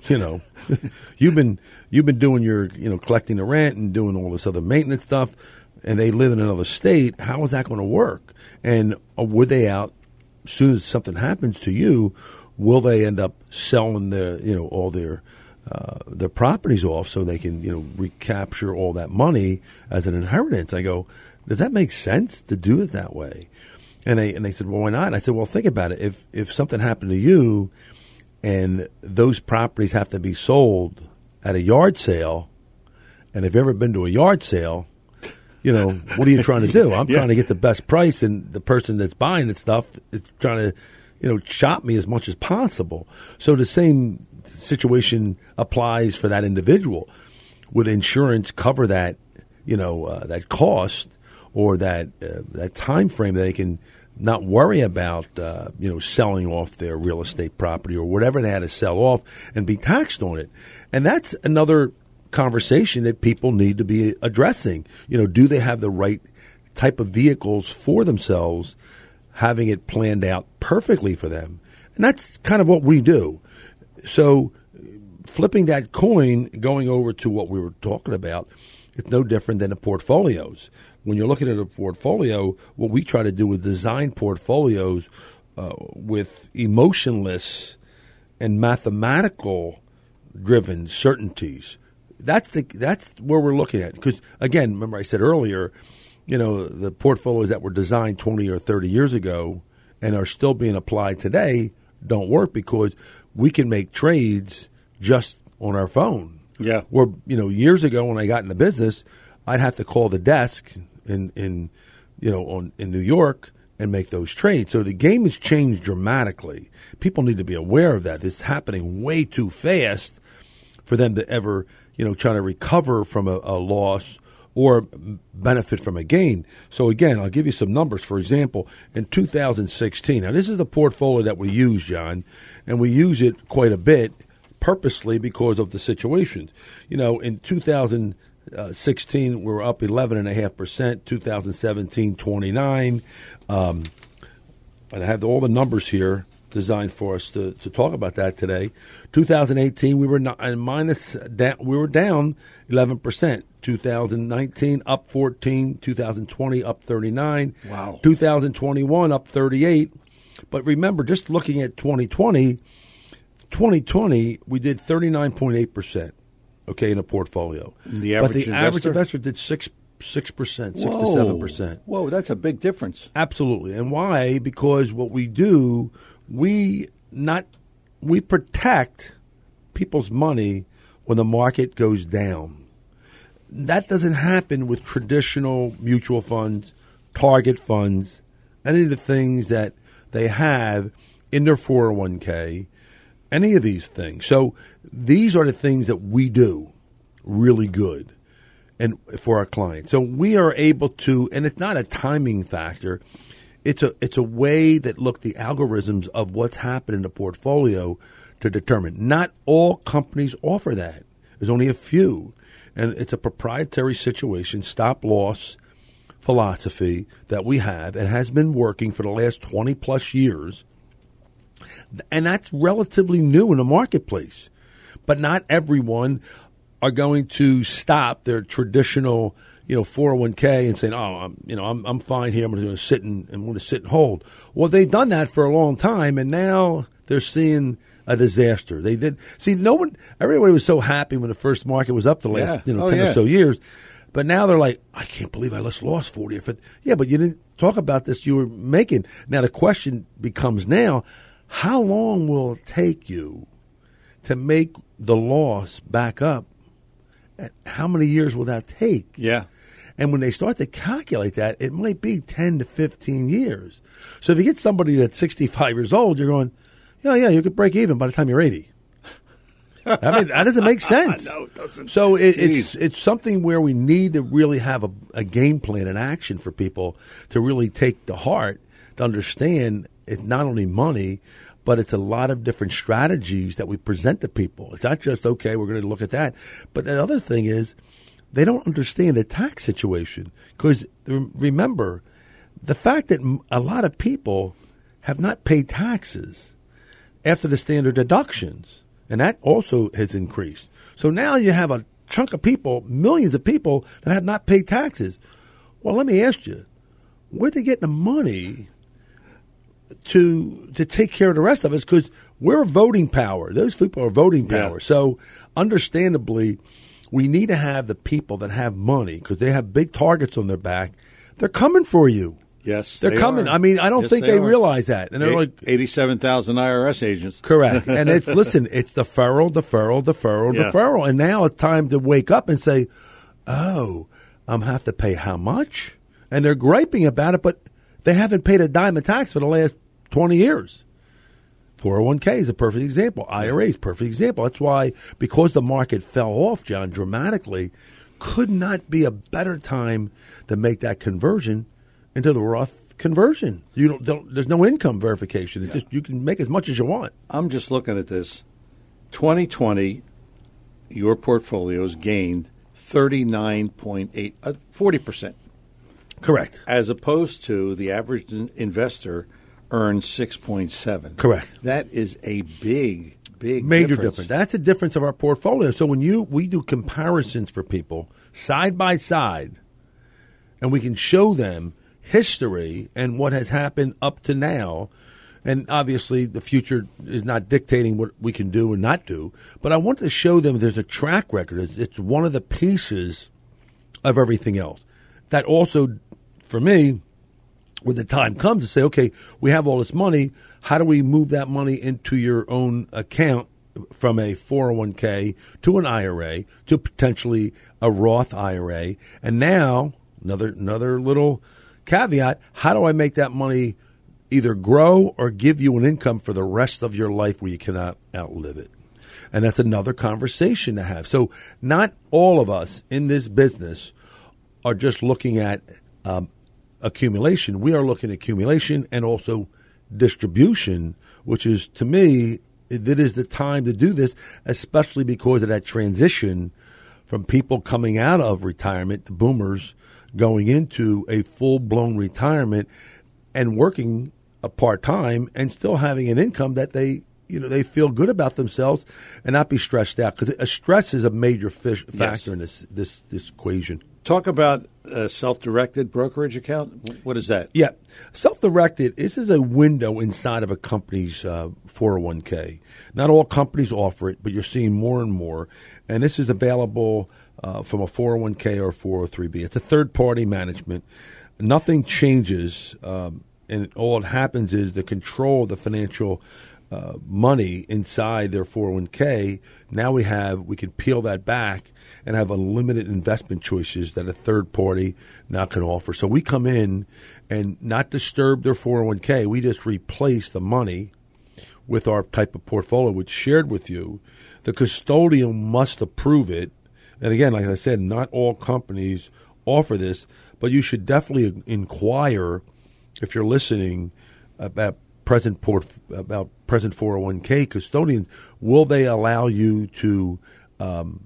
you know, [laughs] you've been you've been doing your you know collecting the rent and doing all this other maintenance stuff, and they live in another state. How is that going to work? And uh, would they out as soon as something happens to you? Will they end up selling their you know all their uh, their properties off so they can you know recapture all that money as an inheritance? I go, does that make sense to do it that way? And they and they said, well, why not? I said, well, think about it. If if something happened to you and those properties have to be sold at a yard sale. And if you've ever been to a yard sale, you know, what are you trying to do? [laughs] I'm Yeah. trying to get the best price, and the person that's buying the stuff is trying to, you know, shop me as much as possible. So the same situation applies for that individual. Would insurance cover that, you know, uh, that cost or that uh, that time frame that they can not worry about, uh, you know, selling off their real estate property or whatever they had to sell off and be taxed on it? And that's another conversation that people need to be addressing. You know, do they have the right type of vehicles for themselves, having it planned out perfectly for them? And that's kind of what we do. So, flipping that coin, going over to what we were talking about, it's no different than the portfolios. When you're looking at a portfolio, what we try to do is design portfolios uh, with emotionless and mathematical driven certainties. That's the that's where we're looking at. Because again, remember I said earlier, you know, the portfolios that were designed twenty or thirty years ago and are still being applied today don't work because we can make trades just on our phone. Yeah. Where you know years ago when I got in the business, I'd have to call the desk in in you know on in New York and make those trades. So the game has changed dramatically. People need to be aware of that. It's happening way too fast for them to ever you know try to recover from a, a loss or benefit from a gain. So again, I'll give you some numbers. For example, in 2016, now this is the portfolio that we use, John, and we use it quite a bit purposely because of the situations. You know, in 2016, we're up 11.5%, 2017, 29. Um, and I have all the numbers here designed for us to, to talk about that today. 2018, we were not, minus down, we were down 11%. 2019 up 14, 2020 up 39. Wow. 2021 up 38. But remember, just looking at 2020, 2020 we did 39.8%, okay, in a portfolio. The but average the average investor? investor did 6 6%, six to seven percent. Whoa, that's a big difference. Absolutely. And why? Because what we do, we not we protect people's money when the market goes down. That doesn't happen with traditional mutual funds, target funds, any of the things that they have in their 401k, any of these things. So these are the things that we do really good and for our clients. So we are able to, and it's not a timing factor. It's a it's a way that look the algorithms of what's happened in the portfolio to determine. Not all companies offer that. There's only a few, and it's a proprietary situation, stop loss philosophy that we have and has been working for the last 20 plus years. And that's relatively new in the marketplace. But not everyone are going to stop their traditional, you know, 401k and saying, "Oh, I'm, you know, I'm, I'm fine here. I'm going to sit and I'm going to sit and hold." Well, they've done that for a long time, and now they're seeing a disaster. They did see no one. Everybody was so happy when the first market was up the last, Yeah. you know, Oh, ten yeah. or so years, but now they're like, "I can't believe I just lost forty or 50. Yeah, but you didn't talk about this. You were making. Now the question becomes now, how long will it take you to make the loss back up? And How many years will that take? Yeah. And when they start to calculate that, it might be 10 to 15 years. So if you get somebody that's 65 years old, you're going, yeah, yeah, you could break even by the time you're 80. I mean, that doesn't make [laughs] sense. No, it doesn't. So it, it's it's something where we need to really have a, a game plan and action for people to really take to heart to understand it's not only money, but it's a lot of different strategies that we present to people. It's not just okay, we're going to look at that, but the other thing is they don't understand the tax situation because remember the fact that a lot of people have not paid taxes after the standard deductions, and that also has increased. So now you have a chunk of people, millions of people that have not paid taxes. Well, let me ask you, where they getting the money to to take care of the rest of us? Because we're voting power; those people are voting Yeah. power. So, understandably, we need to have the people that have money because they have big targets on their back. They're coming for you. Yes, They're they coming. are. I mean, I don't Yes, think they, are. realize that, and they're Eight- like, 87,000 IRS agents. Correct. [laughs] And it's listen, it's deferral, deferral, deferral, Yeah. deferral. And now it's time to wake up and say, Oh, I'm have to pay how much? And they're griping about it, but they haven't paid a dime of tax for the last twenty years. 401k is a perfect example. IRA is a perfect example. That's why, because the market fell off, John, dramatically, could not be a better time to make that conversion into the Roth conversion. You don't, don't there's no income verification. It's just you can make as much as you want. I'm just looking at this. 2020, your portfolios gained 39.8, uh, 40%, Correct. as opposed to the average investor earned 6.7. Correct. That is a big, big Major difference. difference. That's the difference of our portfolio. So when you we do comparisons for people side by side, and we can show them history and what has happened up to now, And obviously, the future is not dictating what we can do and not do. But I want to show them there's a track record. It's, it's one of the pieces of everything else. That also, for me, when the time comes to say, okay, we have all this money, how do we move that money into your own account from a 401k to an IRA to potentially a Roth IRA? And now, another another little caveat, how do I make that money either grow or give you an income for the rest of your life where you cannot outlive it? And that's another conversation to have. So, not all of us in this business are just looking at um, accumulation. We are looking at accumulation and also distribution, which is to me, that is the time to do this, especially because of that transition from people coming out of retirement, the boomers, going into a full blown retirement and working a part time and still having an income that they you know they feel good about themselves and not be stressed out because stress is a major fish, factor yes. in this this this equation. Talk about a self-directed brokerage account. What is that? Yeah, self-directed. This is a window inside of a company's uh, 401k. Not all companies offer it, but you're seeing more and more. And this is available uh, from a 401k or 403b. It's a third-party management. Nothing changes, um, and all that happens is the control of the financial uh, money inside their 401k. Now we have we can peel that back and have unlimited investment choices that a third party now can offer. So we come in and not disturb their 401k. We just replace the money with our type of portfolio, which shared with you. The custodian must approve it. And again, like I said, not all companies offer this, but you should definitely inquire if you're listening about present port about present 401k custodians. Will they allow you to um,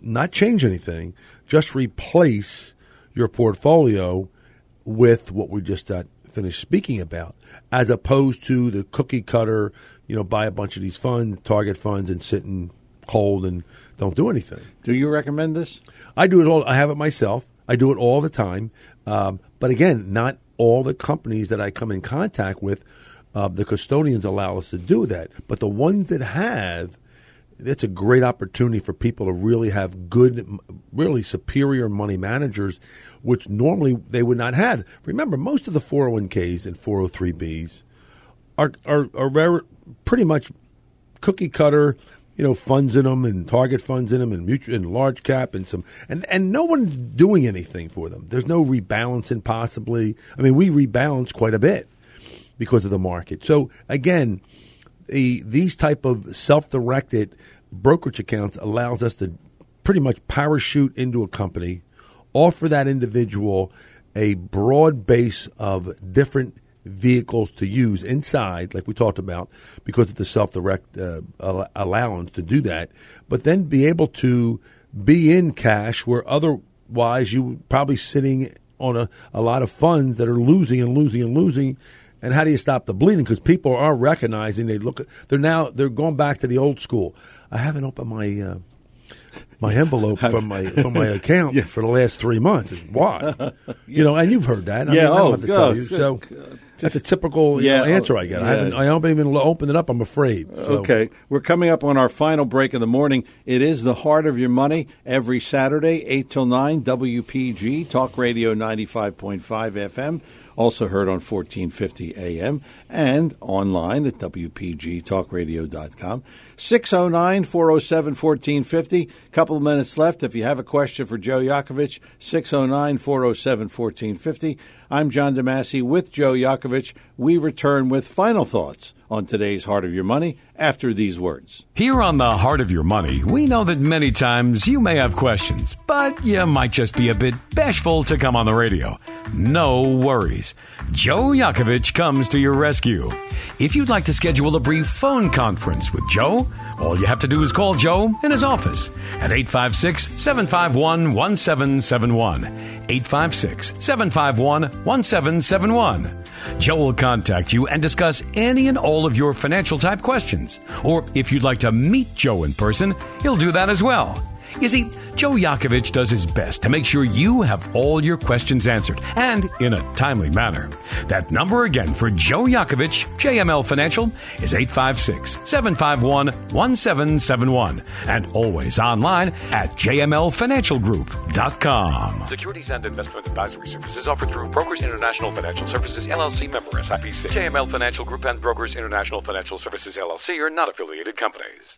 not change anything, just replace your portfolio with what we just got finished speaking about, as opposed to the cookie cutter, you know, buy a bunch of these funds, target funds, and sit and hold and don't do anything. Do you recommend this? I do it all. I have it myself. I do it all the time. Um, but again, not all the companies that I come in contact with, uh, the custodians allow us to do that. But the ones that have, it's a great opportunity for people to really have good, really superior money managers, which normally they would not have. Remember, most of the 401ks and 403bs are are, are very, pretty much cookie cutter, you know, funds in them and target funds in them and mutual and large cap and some and and no one's doing anything for them. There's no rebalancing possibly. I mean, we rebalance quite a bit because of the market. So again a, these type of self-directed brokerage accounts allows us to pretty much parachute into a company, offer that individual a broad base of different vehicles to use inside, like we talked about, because of the self-direct uh, allowance to do that, but then be able to be in cash where otherwise you probably sitting on a, a lot of funds that are losing and losing and losing and how do you stop the bleeding? Because people are recognizing they look. They're now they're going back to the old school. I haven't opened my uh, my envelope from my from my [laughs] account yeah. for the last three months. Why? [laughs] you know, and you've heard that. I yeah. Mean, oh, have to tell you. So that's a typical yeah, know, answer I get. Yeah. I haven't. I haven't even opened it up. I'm afraid. So. Okay, we're coming up on our final break of the morning. It is the heart of your money every Saturday, eight till nine. WPG Talk Radio ninety five point five FM also heard on 1450 AM and online at WPGTalkRadio.com. 609 407 1450. Couple of minutes left. If you have a question for Joe Yakovich, 609 407 1450. I'm John DeMasi with Joe Yakovich. We return with final thoughts on today's Heart of Your Money after these words. Here on the Heart of Your Money, we know that many times you may have questions, but you might just be a bit bashful to come on the radio. No worries. Joe Yakovich comes to your rescue. If you'd like to schedule a brief phone conference with Joe, all you have to do is call Joe in his office at 856 751 1771. 856 751 1771. Joe will contact you and discuss any and all of your financial type questions. Or if you'd like to meet Joe in person, he'll do that as well. You see, Joe Yakovich does his best to make sure you have all your questions answered and in a timely manner. That number again for Joe Yakovich, JML Financial, is 856 751 1771 and always online at jmlfinancialgroup.com. Securities and investment advisory services offered through Brokers International Financial Services LLC member SIPC. JML Financial Group and Brokers International Financial Services LLC are not affiliated companies.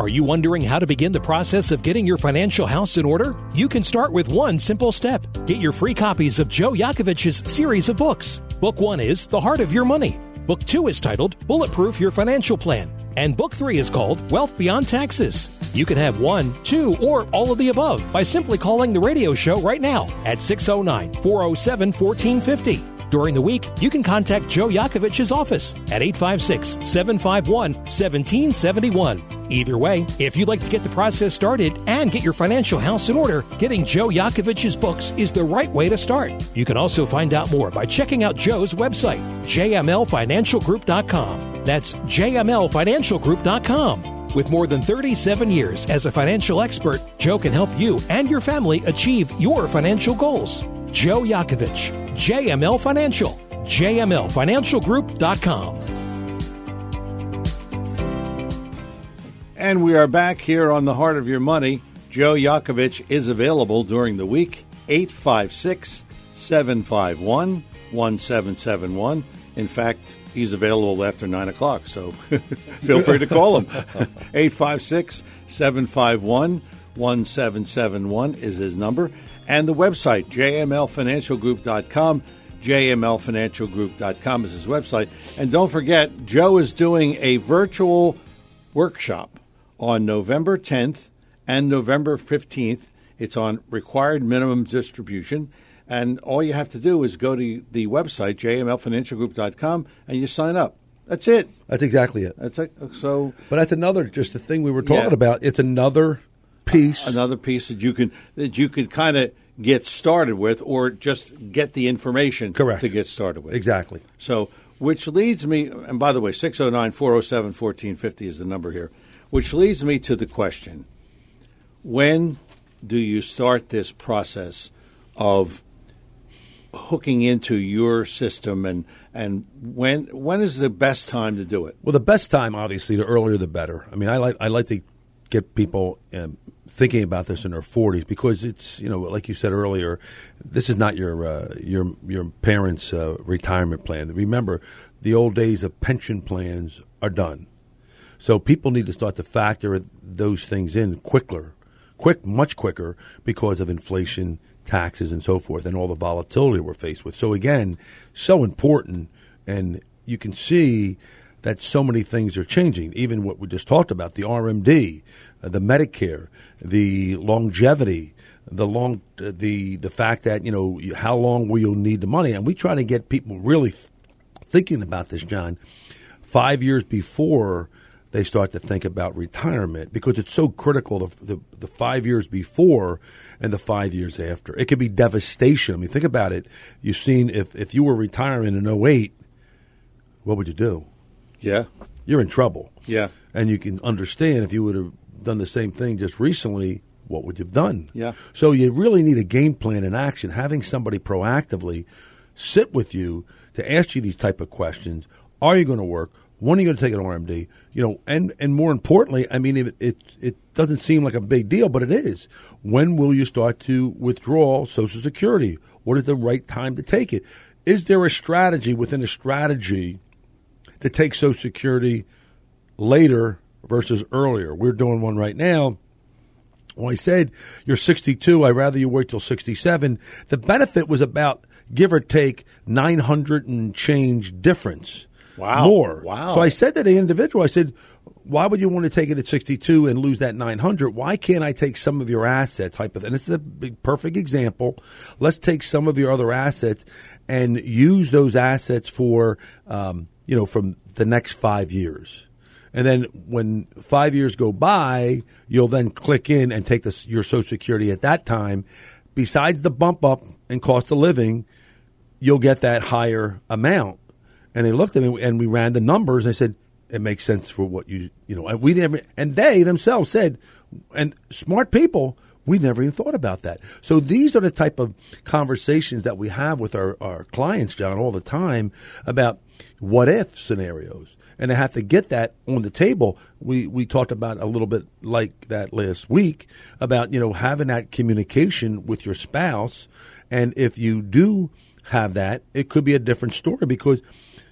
Are you wondering how to begin the process of getting your financial house in order? You can start with one simple step. Get your free copies of Joe Yakovich's series of books. Book one is The Heart of Your Money. Book two is titled Bulletproof Your Financial Plan. And book three is called Wealth Beyond Taxes. You can have one, two, or all of the above by simply calling the radio show right now at 609 407 1450. During the week, you can contact Joe Yakovich's office at 856 751 1771. Either way, if you'd like to get the process started and get your financial house in order, getting Joe Yakovich's books is the right way to start. You can also find out more by checking out Joe's website, jmlfinancialgroup.com. That's jmlfinancialgroup.com. With more than 37 years as a financial expert, Joe can help you and your family achieve your financial goals. Joe Yakovich, JML Financial, jmlfinancialgroup.com. And we are back here on the Heart of Your Money. Joe Yakovich is available during the week, 856 751 1771. In fact, he's available after 9 o'clock, so [laughs] feel free to call him. [laughs] 856 751 1771 is his number. And the website, jmlfinancialgroup.com. jmlfinancialgroup.com is his website. And don't forget, Joe is doing a virtual workshop on November 10th and November 15th. It's on required minimum distribution. And all you have to do is go to the website, jmlfinancialgroup.com, and you sign up. That's it. That's exactly it. That's it. So, But that's another just the thing we were talking Yeah. about. It's another piece. another piece that you can that you could kind of get started with, or just get the information Correct. to get started with. Exactly. So, which leads me, and by the way, 609 407 1450 is the number here, which leads me to the question when do you start this process of hooking into your system and and when when is the best time to do it Well, the best time, obviously, the earlier the better. I mean, I like I like to get people um, thinking about this in their forties because it's you know, like you said earlier, this is not your uh, your your parents' uh, retirement plan. Remember, the old days of pension plans are done. So people need to start to factor those things in quicker, quick, much quicker because of inflation, taxes, and so forth, and all the volatility we're faced with. So again, so important, and you can see that so many things are changing. Even what we just talked about, the RMD, uh, the Medicare, the longevity, the long, uh, the the fact that you know how long will you need the money, and we try to get people really th- thinking about this, John, five years before they start to think about retirement because it's so critical the, the, the five years before and the five years after. It could be devastation. I mean, think about it. You've seen if, if you were retiring in 08, what would you do? Yeah You're in trouble. yeah And you can understand if you would have done the same thing just recently, what would you have done? Yeah. So you really need a game plan in action. Having somebody proactively sit with you to ask you these type of questions. Are you going to work? When are you going to take an RMD? You know, and and more importantly, I mean, it, it it doesn't seem like a big deal, but it is. When will you start to withdraw Social Security? What is the right time to take it? Is there a strategy within a strategy to take Social Security later versus earlier. We're doing one right now. When I said you're 62, I'd rather you wait till 67. The benefit was about give or take 900 and change difference. Wow. More. Wow. So I said to the individual, I said, why would you want to take it at 62 and lose that 900? Why can't I take some of your assets? Type of, and it's a big, perfect example. Let's take some of your other assets and use those assets for, um, you know, from the next five years. And then when five years go by, you'll then click in and take your Social Security at that time. Besides the bump up in cost of living, you'll get that higher amount. And they looked at me and we ran the numbers. And I said, it makes sense for what you, you know, and we never, and they themselves said, And smart people, we never even thought about that. So these are the type of conversations that we have with our, our clients, John, all the time about what if scenarios. And to have to get that on the table, we, we talked about a little bit like that last week about, you know, having that communication with your spouse. And if you do have that, it could be a different story because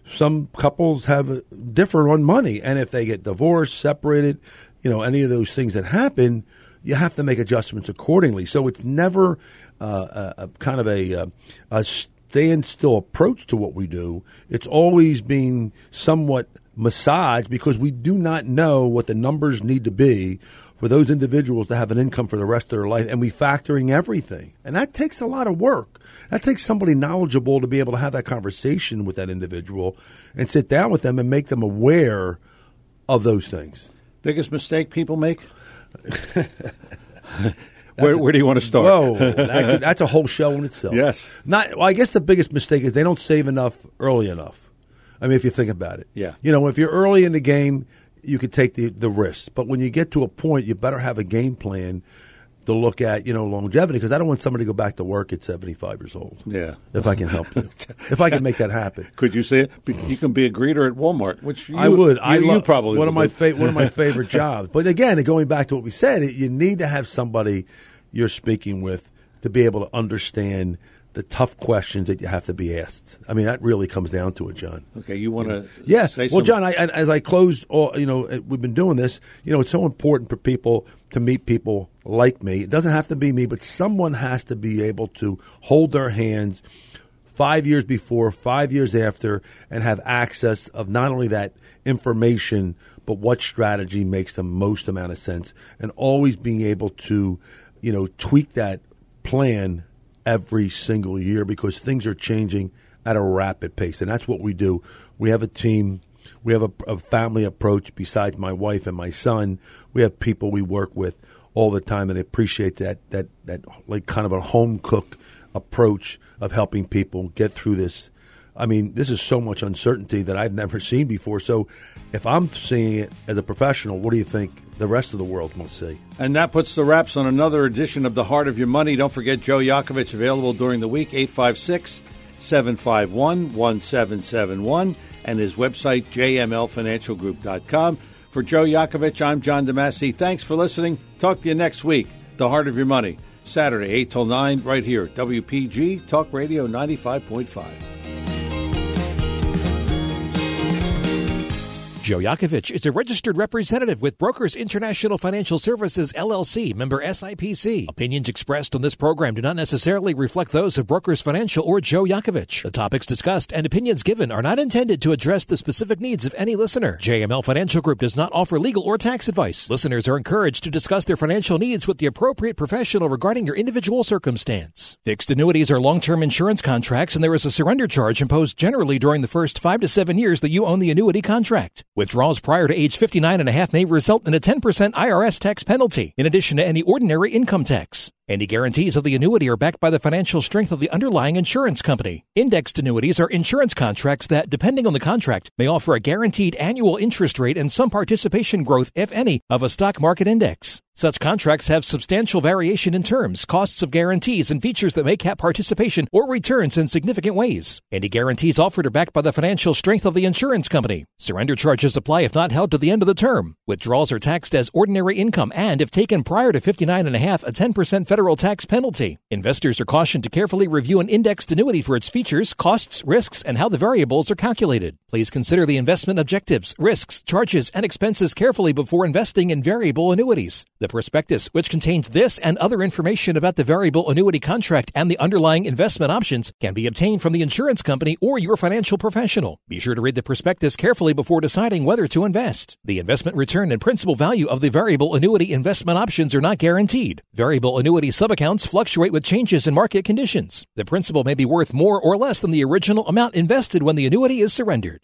some couples have differ on money. And if they get divorced, separated, you know, any of those things that happen, you have to make adjustments accordingly. So it's never uh, a, a, kind of a, a, a standstill approach to what we do. It's always being somewhat massaged because we do not know what the numbers need to be for those individuals to have an income for the rest of their life, and we factoring everything, and that takes a lot of work. That takes somebody knowledgeable to be able to have that conversation with that individual and sit down with them and make them aware of those things. Biggest mistake people make? [laughs] where, where, do you want to start? Whoa, [laughs] that could, that's a whole show in itself. Yes. Not. Well, I guess the biggest mistake is they don't save enough early enough. I mean, if you think about it. Yeah. You know, if you're early in the game, you could take the the risks, but when you get to a point, you better have a game plan to look at, you know, longevity because I don't want somebody to go back to work at 75 years old. Yeah. If I can help you. if I can make that happen. [laughs] Could you see it? You can be a greeter at Walmart, which you, I would. You, I you probably one of my fa- one of my [laughs] favorite jobs. But again, going back to what we said, you need to have somebody you're speaking with to be able to understand the tough questions that you have to be asked. I mean, that really comes down to it, John. Okay, you want to? Yeah. Well, some- John, I, as I closed, all, you know, we've been doing this. You know, it's so important for people to meet people like me. It doesn't have to be me, but someone has to be able to hold their hands five years before, five years after, and have access of not only that information, but what strategy makes the most amount of sense, and always being able to, you know, tweak that plan every single year because things are changing at a rapid pace, and that's what we do. We have a team. We have a, a, family approach besides my wife and my son. We have people we work with all the time, and appreciate that that that like kind of a home cook approach of helping people get through this. I mean, this is so much uncertainty that I've never [laughs] seen before. So, if I'm seeing it as a professional, what do you think the rest of the world must see? And that puts the wraps on another edition of The Heart of Your Money. Don't forget Joe Yakovich available during the week, 856 751 1771, and his website, jmlfinancialgroup.com. For Joe Yakovich, I'm John DeMasi. Thanks for listening. Talk to you next week. The Heart of Your Money, Saturday, 8 till 9, right here, WPG Talk Radio 95.5. Joe Yakovich is a registered representative with Brokers International Financial Services LLC, member SIPC. Opinions expressed on this program do not necessarily reflect those of Brokers Financial or Joe Yakovich. The topics discussed and opinions given are not intended to address the specific needs of any listener. JML Financial Group does not offer legal or tax advice. Listeners are encouraged to discuss their financial needs with the appropriate professional regarding your individual circumstance. Fixed annuities are long-term insurance contracts and there is a surrender charge imposed generally during the first 5 to 7 years that you own the annuity contract. Withdrawals prior to age 59 and a half may result in a 10% IRS tax penalty, in addition to any ordinary income tax. Any guarantees of the annuity are backed by the financial strength of the underlying insurance company. Indexed annuities are insurance contracts that, depending on the contract, may offer a guaranteed annual interest rate and some participation growth, if any, of a stock market index. Such contracts have substantial variation in terms, costs of guarantees, and features that may cap participation or returns in significant ways. Any guarantees offered are backed by the financial strength of the insurance company. Surrender charges apply if not held to the end of the term. Withdrawals are taxed as ordinary income and, if taken prior to 59 and a half, a 10% federal tax penalty. Investors are cautioned to carefully review an indexed annuity for its features, costs, risks, and how the variables are calculated. Please consider the investment objectives, risks, charges, and expenses carefully before investing in variable annuities. The prospectus, which contains this and other information about the variable annuity contract and the underlying investment options, can be obtained from the insurance company or your financial professional. Be sure to read the prospectus carefully before deciding whether to invest. The investment return and principal value of the variable annuity investment options are not guaranteed. Variable annuity subaccounts fluctuate with changes in market conditions. The principal may be worth more or less than the original amount invested when the annuity is surrendered.